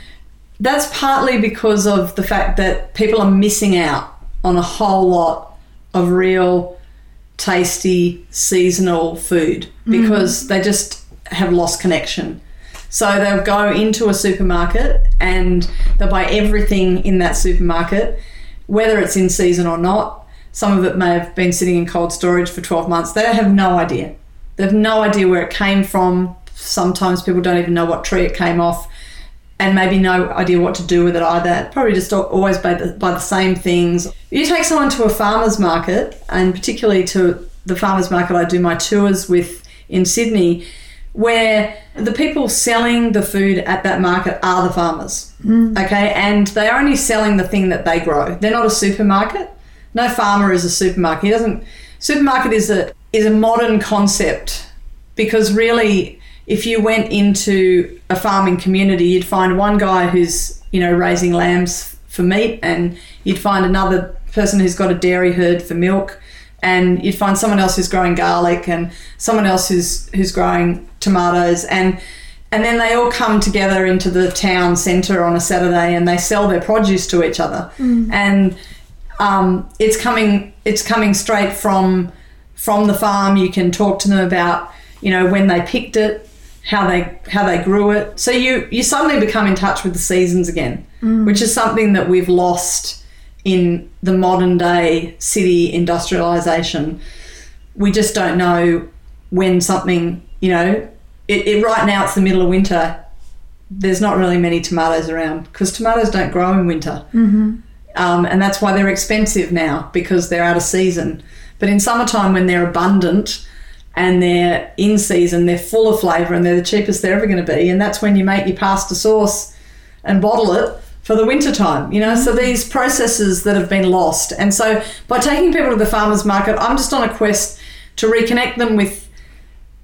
that's partly because of the fact that people are missing out on a whole lot of real tasty seasonal food mm. because they just have lost connection. So they'll go into a supermarket and they'll buy everything in that supermarket, whether it's in season or not. Some of it may have been sitting in cold storage for 12 months. They have no idea. They have no idea where it came from. Sometimes people don't even know what tree it came off and maybe no idea what to do with it either. Probably just always buy the, buy the same things. You take someone to a farmer's market, and particularly to the farmer's market I do my tours with in Sydney, where the people selling the food at that market are the farmers. Mm. Okay, and they're only selling the thing that they grow. They're not a supermarket. No farmer is a supermarket. He doesn't. Supermarket is a is a modern concept because really if you went into a farming community you'd find one guy who's you know raising lambs for meat and you'd find another person who's got a dairy herd for milk and you'd find someone else who's growing garlic and someone else who's who's growing tomatoes and and then they all come together into the town centre on a Saturday and they sell their produce to each other mm. and um, it's coming it's coming straight from from the farm. You can talk to them about you know when they picked it how they how they grew it. So you you suddenly become in touch with the seasons again which is something that we've lost in the modern day city industrialization. We just don't know when something you know it, it right now it's the middle of winter. There's not really many tomatoes around because tomatoes don't grow in winter um, and that's why they're expensive now because they're out of season. But in summertime when they're abundant and they're in season they're full of flavour and they're the cheapest they're ever going to be. And that's when you make your pasta sauce and bottle it for the winter time you know? So these processes that have been lost. And so by taking people to the farmers market i'm just on a quest to reconnect them with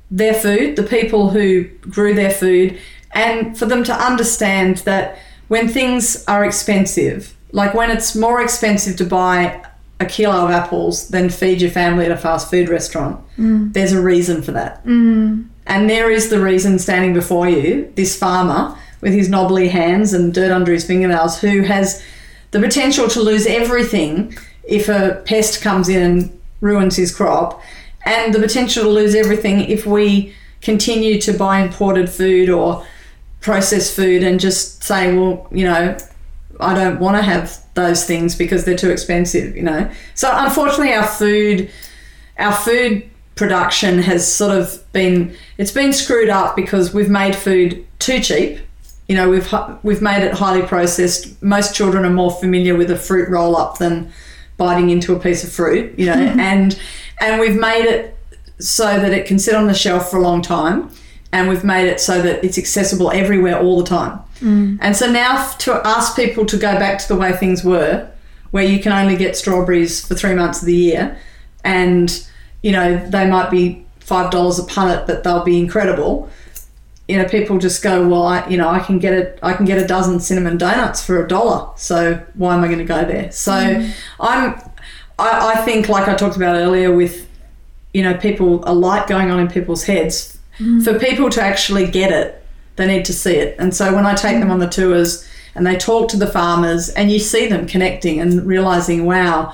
their food, the people who grew their food, and for them to understand that when things are expensive, like when it's more expensive to buy a kilo of apples than feed your family at a fast food restaurant, mm. there's a reason for that. Mm. And there is the reason standing before you, this farmer with his knobbly hands and dirt under his fingernails, who has the potential to lose everything if a pest comes in and ruins his crop, and the potential to lose everything if we continue to buy imported food or processed food and just say, well, you know, I don't want to have those things because they're too expensive, you know. So unfortunately our food our food production has sort of been it's been screwed up because we've made food too cheap. You know, we've we've made it highly processed. Most children are more familiar with a fruit roll up than biting into a piece of fruit, you know, *laughs* and and we've made it so that it can sit on the shelf for a long time and we've made it so that it's accessible everywhere all the time. Mm. And so now to ask people to go back to the way things were, where you can only get strawberries for three months of the year, and you know they might be five dollars a punnet, but they'll be incredible. You know, people just go, well, I, you know, I can get a, I can get a dozen cinnamon donuts for a dollar. So why am I going to go there? So mm. I'm, I, I think, like I talked about earlier, with you know, people a light going on in people's heads. Mm. For people to actually get it, they need to see it. And so when I take mm. them on the tours and they talk to the farmers and you see them connecting and realizing, wow,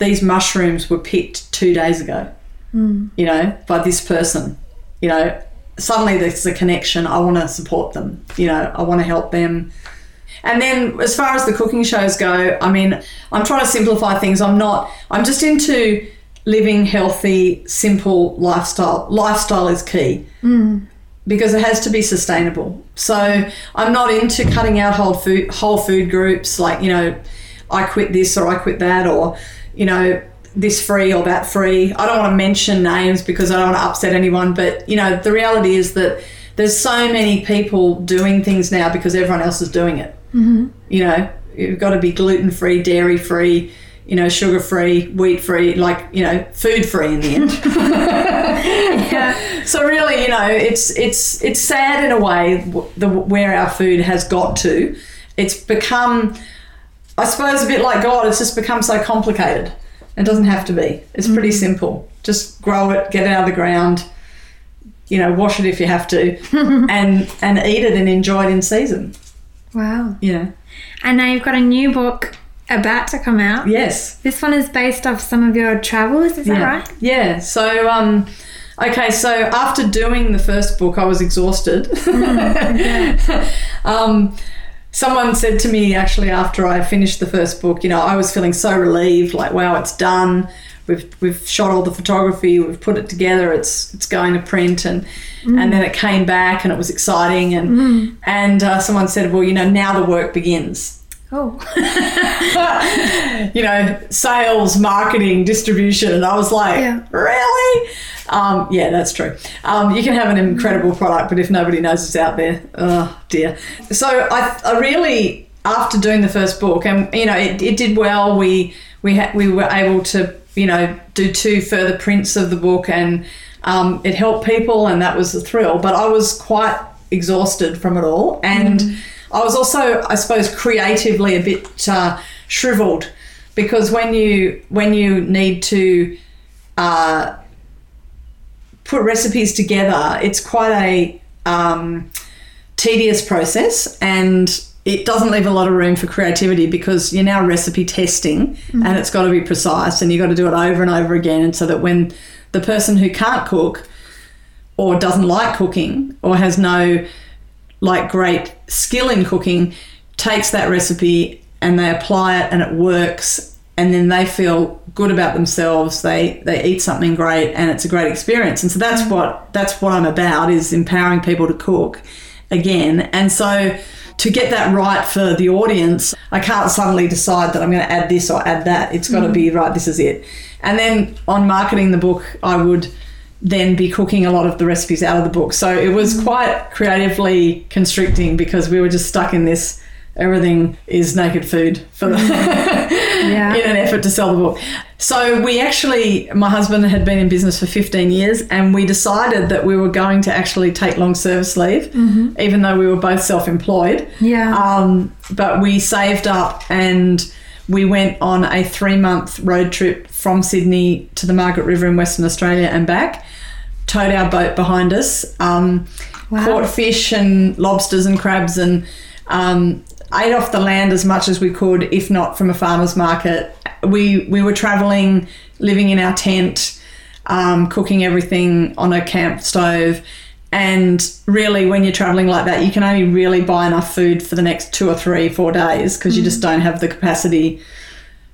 these mushrooms were picked two days ago, mm. you know, by this person, you know, suddenly there's a connection. I want to support them, you know, I want to help them. And then as far as the cooking shows go, I mean, I'm trying to simplify things. I'm not, I'm just into living healthy, simple lifestyle. Lifestyle is key because it has to be sustainable. So I'm not into cutting out whole food whole food groups like, you know, I quit this or I quit that or, you know, this free or that free. I don't want to mention names because I don't want to upset anyone, but you know, the reality is that there's so many people doing things now because everyone else is doing it. Mm-hmm. You know, you've got to be gluten free, dairy free, you know, sugar free, wheat free, like you know, food free in the end. *laughs* *laughs* So really, you know, it's it's it's sad in a way the where our food has got to. It's become, I suppose, a bit like God. It's just become so complicated. It doesn't have to be. It's mm. pretty simple. Just grow it, get it out of the ground. You know, wash it if you have to, *laughs* and and eat it and enjoy it in season. Wow. You know. And now you've got a new book about to come out. Yes. This one is based off some of your travels, is that yeah. right? Yeah. So, um, okay. So after doing the first book, I was exhausted. *laughs* um, someone said to me actually after I finished the first book, you know, I was feeling so relieved, like, wow, it's done. We've, we've shot all the photography, we've put it together, it's it's going to print, and and then it came back and it was exciting, and and uh, someone said, well, you know, now the work begins Oh. *laughs* you know, sales, marketing, distribution. And I was like, Yeah. really? Um, yeah, that's true. Um, you can have an incredible product, but if nobody knows it's out there, oh dear. So I, I really, after doing the first book, and you know, it, it did well. We we had we were able to you know do two further prints of the book, and um, it helped people, and that was a thrill. But I was quite exhausted from it all, and I was also, I suppose, creatively a bit uh, shriveled because when you when you need to uh, put recipes together, it's quite a um, tedious process and it doesn't leave a lot of room for creativity because you're now recipe testing and it's got to be precise and you've got to do it over and over again. And so that when the person who can't cook or doesn't like cooking or has no like great skill in cooking takes that recipe and they apply it and it works and then they feel good about themselves. They they eat something great and it's a great experience. And so that's mm. what that's what I'm about is empowering people to cook again. And so to get that right for the audience I can't suddenly decide that I'm going to add this or add that. It's got to mm. be right this is it. And then on marketing the book I would then be cooking a lot of the recipes out of the book. So it was mm. quite creatively constricting because we were just stuck in this everything is naked food for the mm. *laughs* Yeah. in an effort to sell the book. So we actually my husband had been in business for 15 years and we decided that we were going to actually take long service leave mm-hmm. even though we were both self-employed. Yeah. Um, but we saved up and we went on a three month road trip from Sydney to the Margaret River in Western Australia and back. Towed our boat behind us, um, Wow. caught fish and lobsters and crabs, and um, ate off the land as much as we could, if not from a farmer's market. We we were travelling, living in our tent, um, cooking everything on a camp stove. And really, when you're traveling like that, you can only really buy enough food for the next two or three, four days because you just don't have the capacity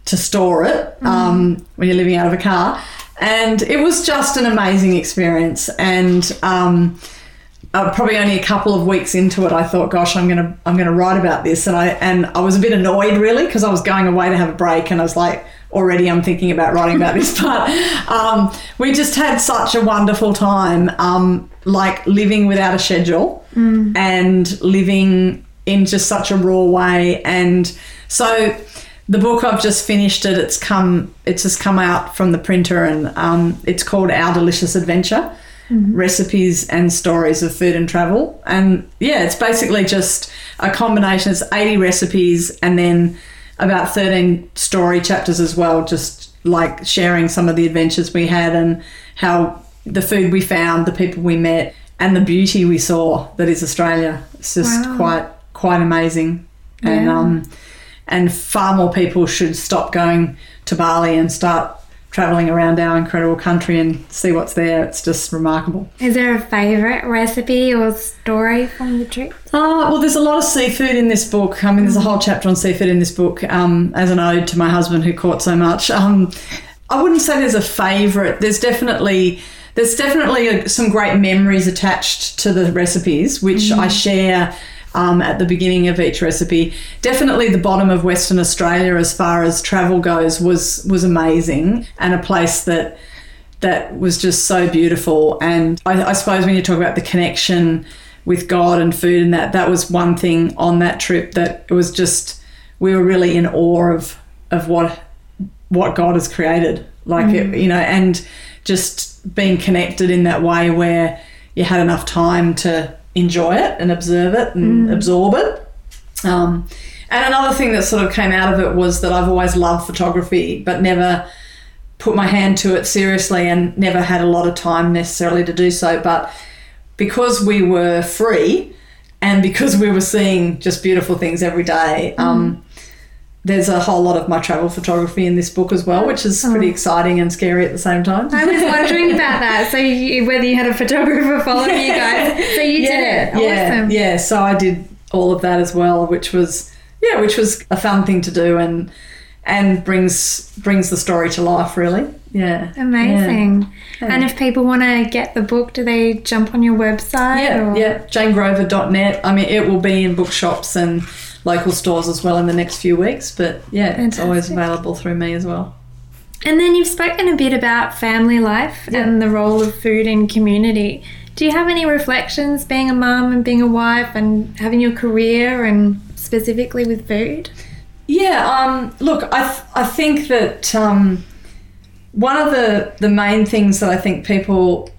to store it um, when you're living out of a car. And it was just an amazing experience. And um, uh, probably only a couple of weeks into it, I thought, "Gosh, I'm gonna I'm gonna write about this." And I and I was a bit annoyed really because I was going away to have a break, and I was like, already I'm thinking about writing about this. *laughs* But um, we just had such a wonderful time, um, like living without a schedule and living in just such a raw way. And so the book I've just finished it. It's come. It's just come out from the printer, and um, it's called Our Delicious Adventure recipes and stories of food and travel. And yeah, it's basically just a combination. It's 80 recipes and then about 13 story chapters as well, just like sharing some of the adventures we had and how the food we found, the people we met, and the beauty we saw that is Australia. It's just Wow. quite quite amazing. And um and far more people should stop going to Bali and start traveling around our incredible country and see what's there. It's just remarkable. Is there a favourite recipe or story from the trip? Uh, well, there's a lot of seafood in this book. I mean, there's a whole chapter on seafood in this book um, as an ode to my husband who caught so much. Um, I wouldn't say there's a favourite. There's definitely there's definitely a, some great memories attached to the recipes, which I share. Um, at the beginning of each recipe, definitely the bottom of Western Australia, as far as travel goes, was was amazing and a place that that was just so beautiful. And I, I suppose when you talk about the connection with God and food and that, that was one thing on that trip that it was just we were really in awe of of what what God has created. Like it, you know, and just being connected in that way where you had enough time to enjoy it and observe it and absorb it. Um, and another thing that sort of came out of it was that I've always loved photography, but never put my hand to it seriously and never had a lot of time necessarily to do so. But because we were free and because we were seeing just beautiful things every day, um, there's a whole lot of my travel photography in this book as well, which is oh. pretty exciting and scary at the same time. I was wondering about *laughs* that. So you, whether you had a photographer following you guys, so you did it. Yeah, Awesome. yeah. So I did all of that as well, which was yeah, which was a fun thing to do and and brings brings the story to life really. Yeah. Amazing. And if people want to get the book, do they jump on your website? Yeah, or? yeah. JaneGrover.net. I mean, it will be in bookshops and local stores as well in the next few weeks. But yeah, it's always available through me as well. And then you've spoken a bit about family life Yeah. and the role of food in community. Do you have any reflections being a mum and being a wife and having your career and specifically with food? Yeah, um, look, I, th- I think that um, one of the, the main things that I think people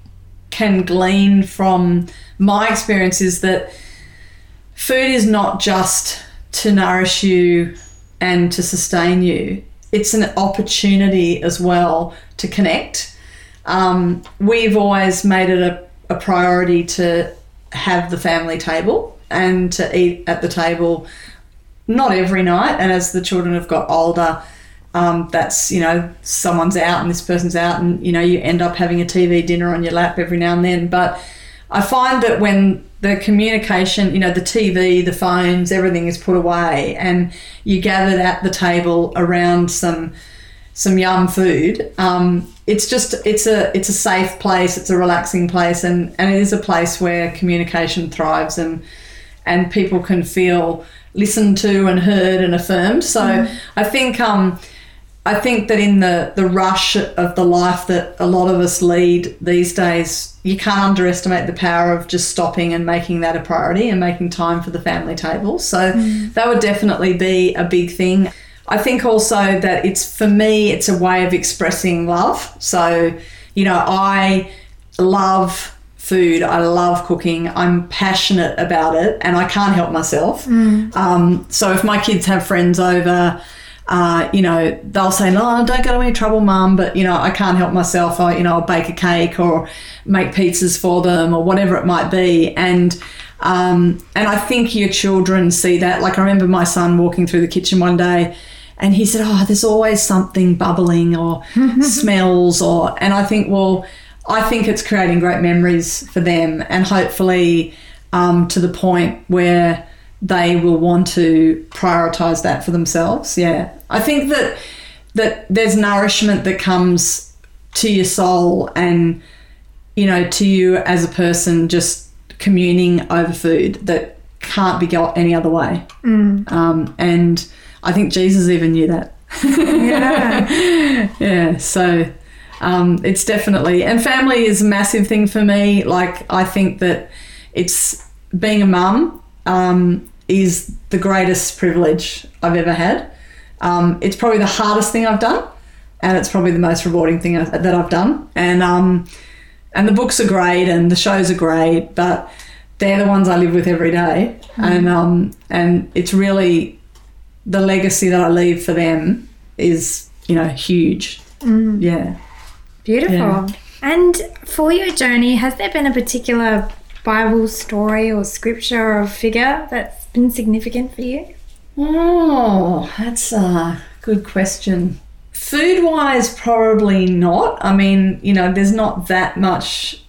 can glean from my experience is that food is not just to nourish you and to sustain you, it's an opportunity as well to connect. Um, we've always made it a, a priority to have the family table and to eat at the table not every night and as the children have got older um, that's you know someone's out and this person's out and you know you end up having a tv dinner on your lap every now and then. But i find that when the communication you know the tv the phones everything is put away and you gathered at the table around some some yum food um, it's just it's a it's a safe place it's a relaxing place and and it is a place where communication thrives and and people can feel listened to and heard and affirmed so Mm. i think um I think that in the, the rush of the life that a lot of us lead these days, you can't underestimate the power of just stopping and making that a priority and making time for the family table. So that would definitely be a big thing. I think also that it's for me, it's a way of expressing love. So, you know, I love food, I love cooking, I'm passionate about it, and I can't help myself. Um, so if my kids have friends over, uh, you know, they'll say, "No, don't get any trouble, mum." But you know, I can't help myself. I, you know, I'll bake a cake or make pizzas for them or whatever it might be. And um, and I think your children see that. Like I remember my son walking through the kitchen one day, and he said, "Oh, there's always something bubbling or *laughs* smells." Or and I think, well, I think it's creating great memories for them, and hopefully um, to the point where they will want to prioritize that for themselves. Yeah, I think that that there's nourishment that comes to your soul and you know to you as a person just communing over food that can't be got any other way. Um, and I think Jesus even knew that. Yeah. *laughs* Yeah, so um, it's definitely and family is a massive thing for me. Like I think that it's being a mum um, is the greatest privilege I've ever had. Um, it's probably the hardest thing I've done, and it's probably the most rewarding thing I- that I've done. And um, and the books are great, and the shows are great, but they're the ones I live with every day, and um, and it's really the legacy that I leave for them is you know huge. Yeah. Beautiful. Yeah. And for your journey, has there been a particular Bible story or scripture or figure that's been significant for you? Oh, that's a good question. Food wise, probably not. I mean, you know, there's not that much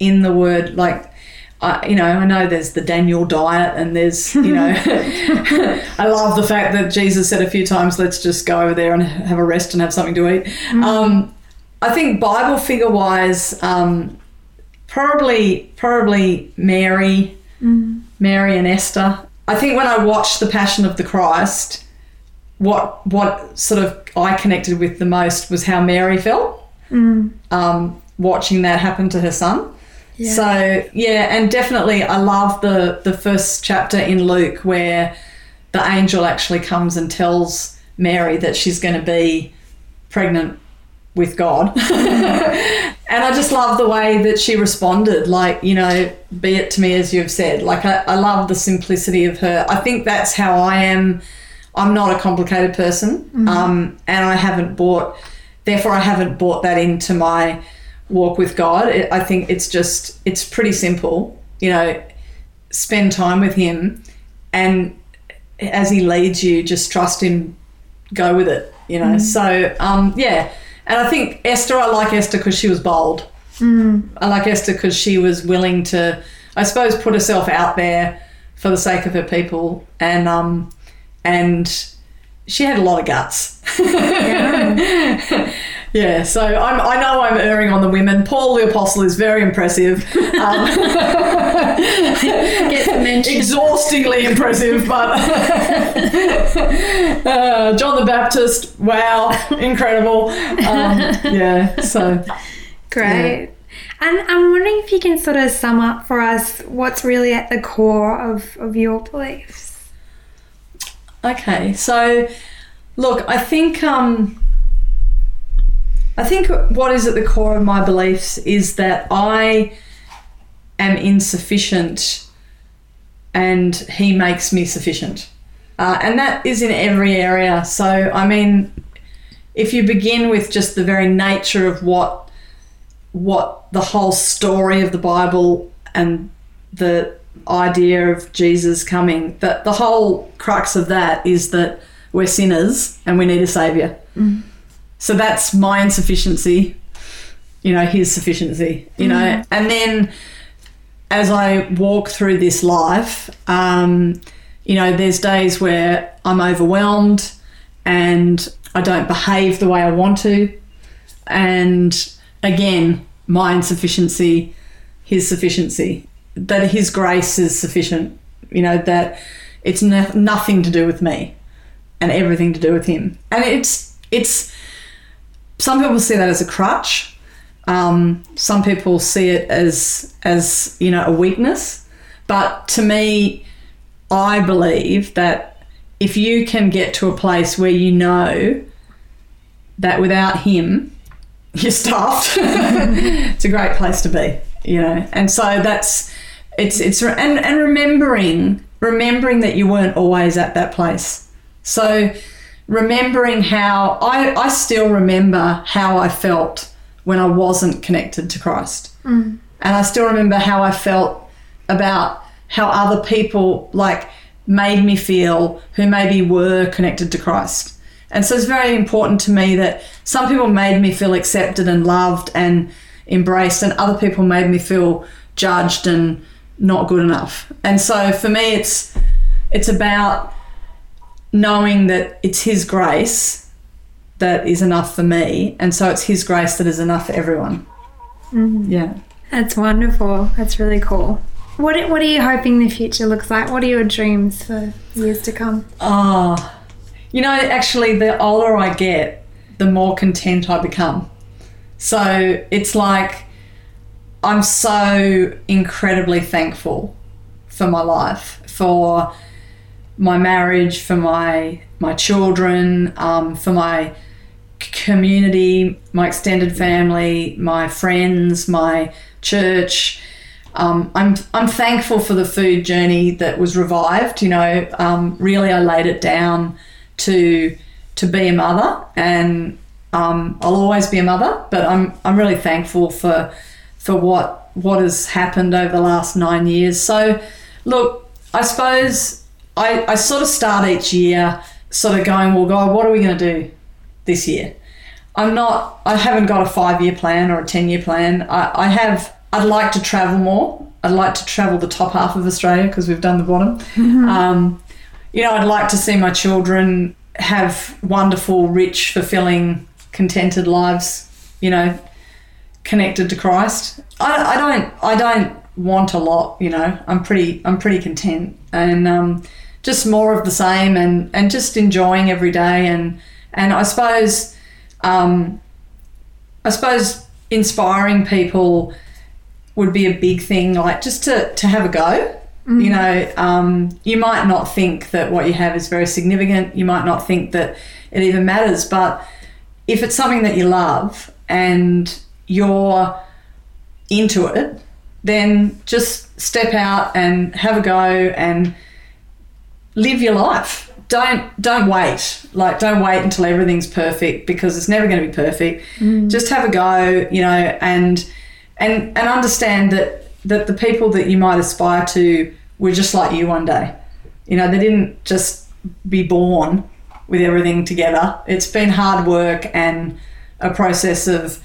in the word like. I, you know, I know there's the Daniel diet, and there's, you know, *laughs* *laughs* I love the fact that Jesus said a few times, "Let's just go over there and have a rest and have something to eat." Um, I think Bible figure wise, um, probably probably Mary, mm. Mary and Esther. I think when I watched the Passion of the Christ, what what sort of I connected with the most was how Mary felt. Mm. Um, watching that happen to her son. Yeah. So yeah, and definitely I love the the first chapter in Luke where the angel actually comes and tells Mary that she's going to be pregnant with God. Mm. *laughs* and I just love the way that she responded. Like, you know, be it to me as you've said. Like, I, I love the simplicity of her. I think that's how I am. I'm not a complicated person. Um, and I haven't bought, therefore, I haven't bought that into my walk with God. It, I think it's just, it's pretty simple. You know, spend time with Him and as He leads you, just trust Him, go with it, you know. So, um, yeah. And I think Esther, I like Esther because she was bold. I like Esther because she was willing to, I suppose, put herself out there for the sake of her people, and um, and she had a lot of guts. Yeah. *laughs* so I'm, I know I'm erring on the women. Paul the Apostle is very impressive, um, *laughs* Get the mention. exhaustingly impressive, but *laughs* uh, John the Baptist, wow, incredible. Um, yeah, so Great. And I'm wondering if you can sort of sum up for us what's really at the core of, of your beliefs. Okay, so look, I think um, I think what is at the core of my beliefs is that I am insufficient, and He makes me sufficient, uh, and that is in every area. So I mean, if you begin with just the very nature of what what the whole story of the Bible and the idea of Jesus coming, that the whole crux of that is that we're sinners and we need a savior. So that's my insufficiency, you know, his sufficiency, you know. And then as I walk through this life, um, you know, there's days where I'm overwhelmed and I don't behave the way I want to. And again, my insufficiency, his sufficiency, that his grace is sufficient, you know, that it's no- nothing to do with me and everything to do with him. And it's, it's, some people see that as a crutch. Um, some people see it as, as, you know, a weakness. But to me, I believe that if you can get to a place where you know that without him, *laughs* you're stuffed, *laughs* it's a great place to be, you know. And so that's it's it's and and remembering remembering that you weren't always at that place. So remembering how I I still remember how I felt when I wasn't connected to Christ. Mm. And I still remember how I felt about how other people like made me feel who maybe were connected to Christ. And so it's very important to me that some people made me feel accepted and loved and embraced, and other people made me feel judged and not good enough. And so for me, it's it's about knowing that it's His grace that is enough for me, and so it's His grace that is enough for everyone. Mm-hmm. Yeah. That's wonderful. That's really cool. What What are you hoping the future looks like? What are your dreams for years to come? Oh, you know, actually, the older I get, the more content I become. So it's like I'm so incredibly thankful for my life, for my marriage, for my my children, um, for my community, my extended family, my friends, my church. Um, I'm I'm thankful for the food journey that was revived. You know, um, really, I laid it down to to be a mother, and um, I'll always be a mother. But I'm I'm really thankful for for what what has happened over the last nine years. So, look, I suppose I, I sort of start each year sort of going, well, God, what are we going to do this year? I'm not, I haven't got a five year plan or a 10 year plan. I, I have, I'd like to travel more. I'd like to travel the top half of Australia because we've done the bottom. Um, you know, I'd like to see my children have wonderful, rich, fulfilling, contented lives, you know, connected to Christ. I, I don't, I don't want a lot, you know, I'm pretty, I'm pretty content and, um, just more of the same and, and just enjoying every day. And, and I suppose, um, I suppose inspiring people would be a big thing, like just to, to have a go. You know, um, you might not think that what you have is very significant. You might not think that it even matters. But if it's something that you love and you're into it, then just step out and have a go and live your life. Don't don't wait. Like don't wait until everything's perfect because it's never going to be perfect. Mm. Just have a go, you know, and and and understand that that the people that you might aspire to were just like you one day. You know, they didn't just be born with everything together. It's been hard work and a process of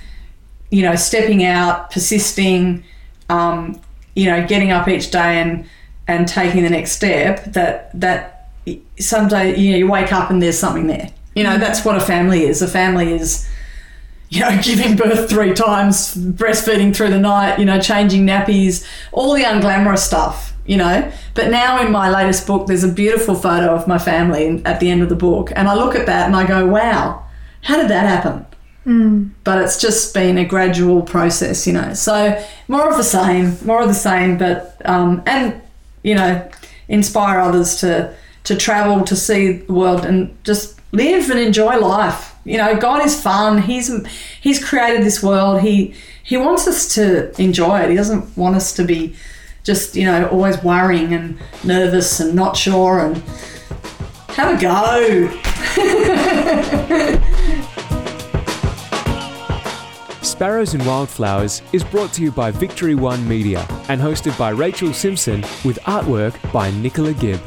you know stepping out, persisting, um, you know, getting up each day and and taking the next step. That that someday you know you wake up and there's something there. You know, that's what a family is. A family is you know, *laughs* giving birth three times, breastfeeding through the night, you know, changing nappies, all the unglamorous stuff, you know. But now in my latest book, there's a beautiful photo of my family at the end of the book. And I look at that and I go, wow, how did that happen? But it's just been a gradual process, you know. So more of the same, more of the same, but, um, and, you know, inspire others to, to travel, to see the world and just live and enjoy life. You know, God is fun. He's He's created this world. He He wants us to enjoy it. He doesn't want us to be just you know always worrying and nervous and not sure and have a go. *laughs* Sparrows and Wildflowers is brought to you by Victory One Media and hosted by Rachel Simpson with artwork by Nicola Gibb.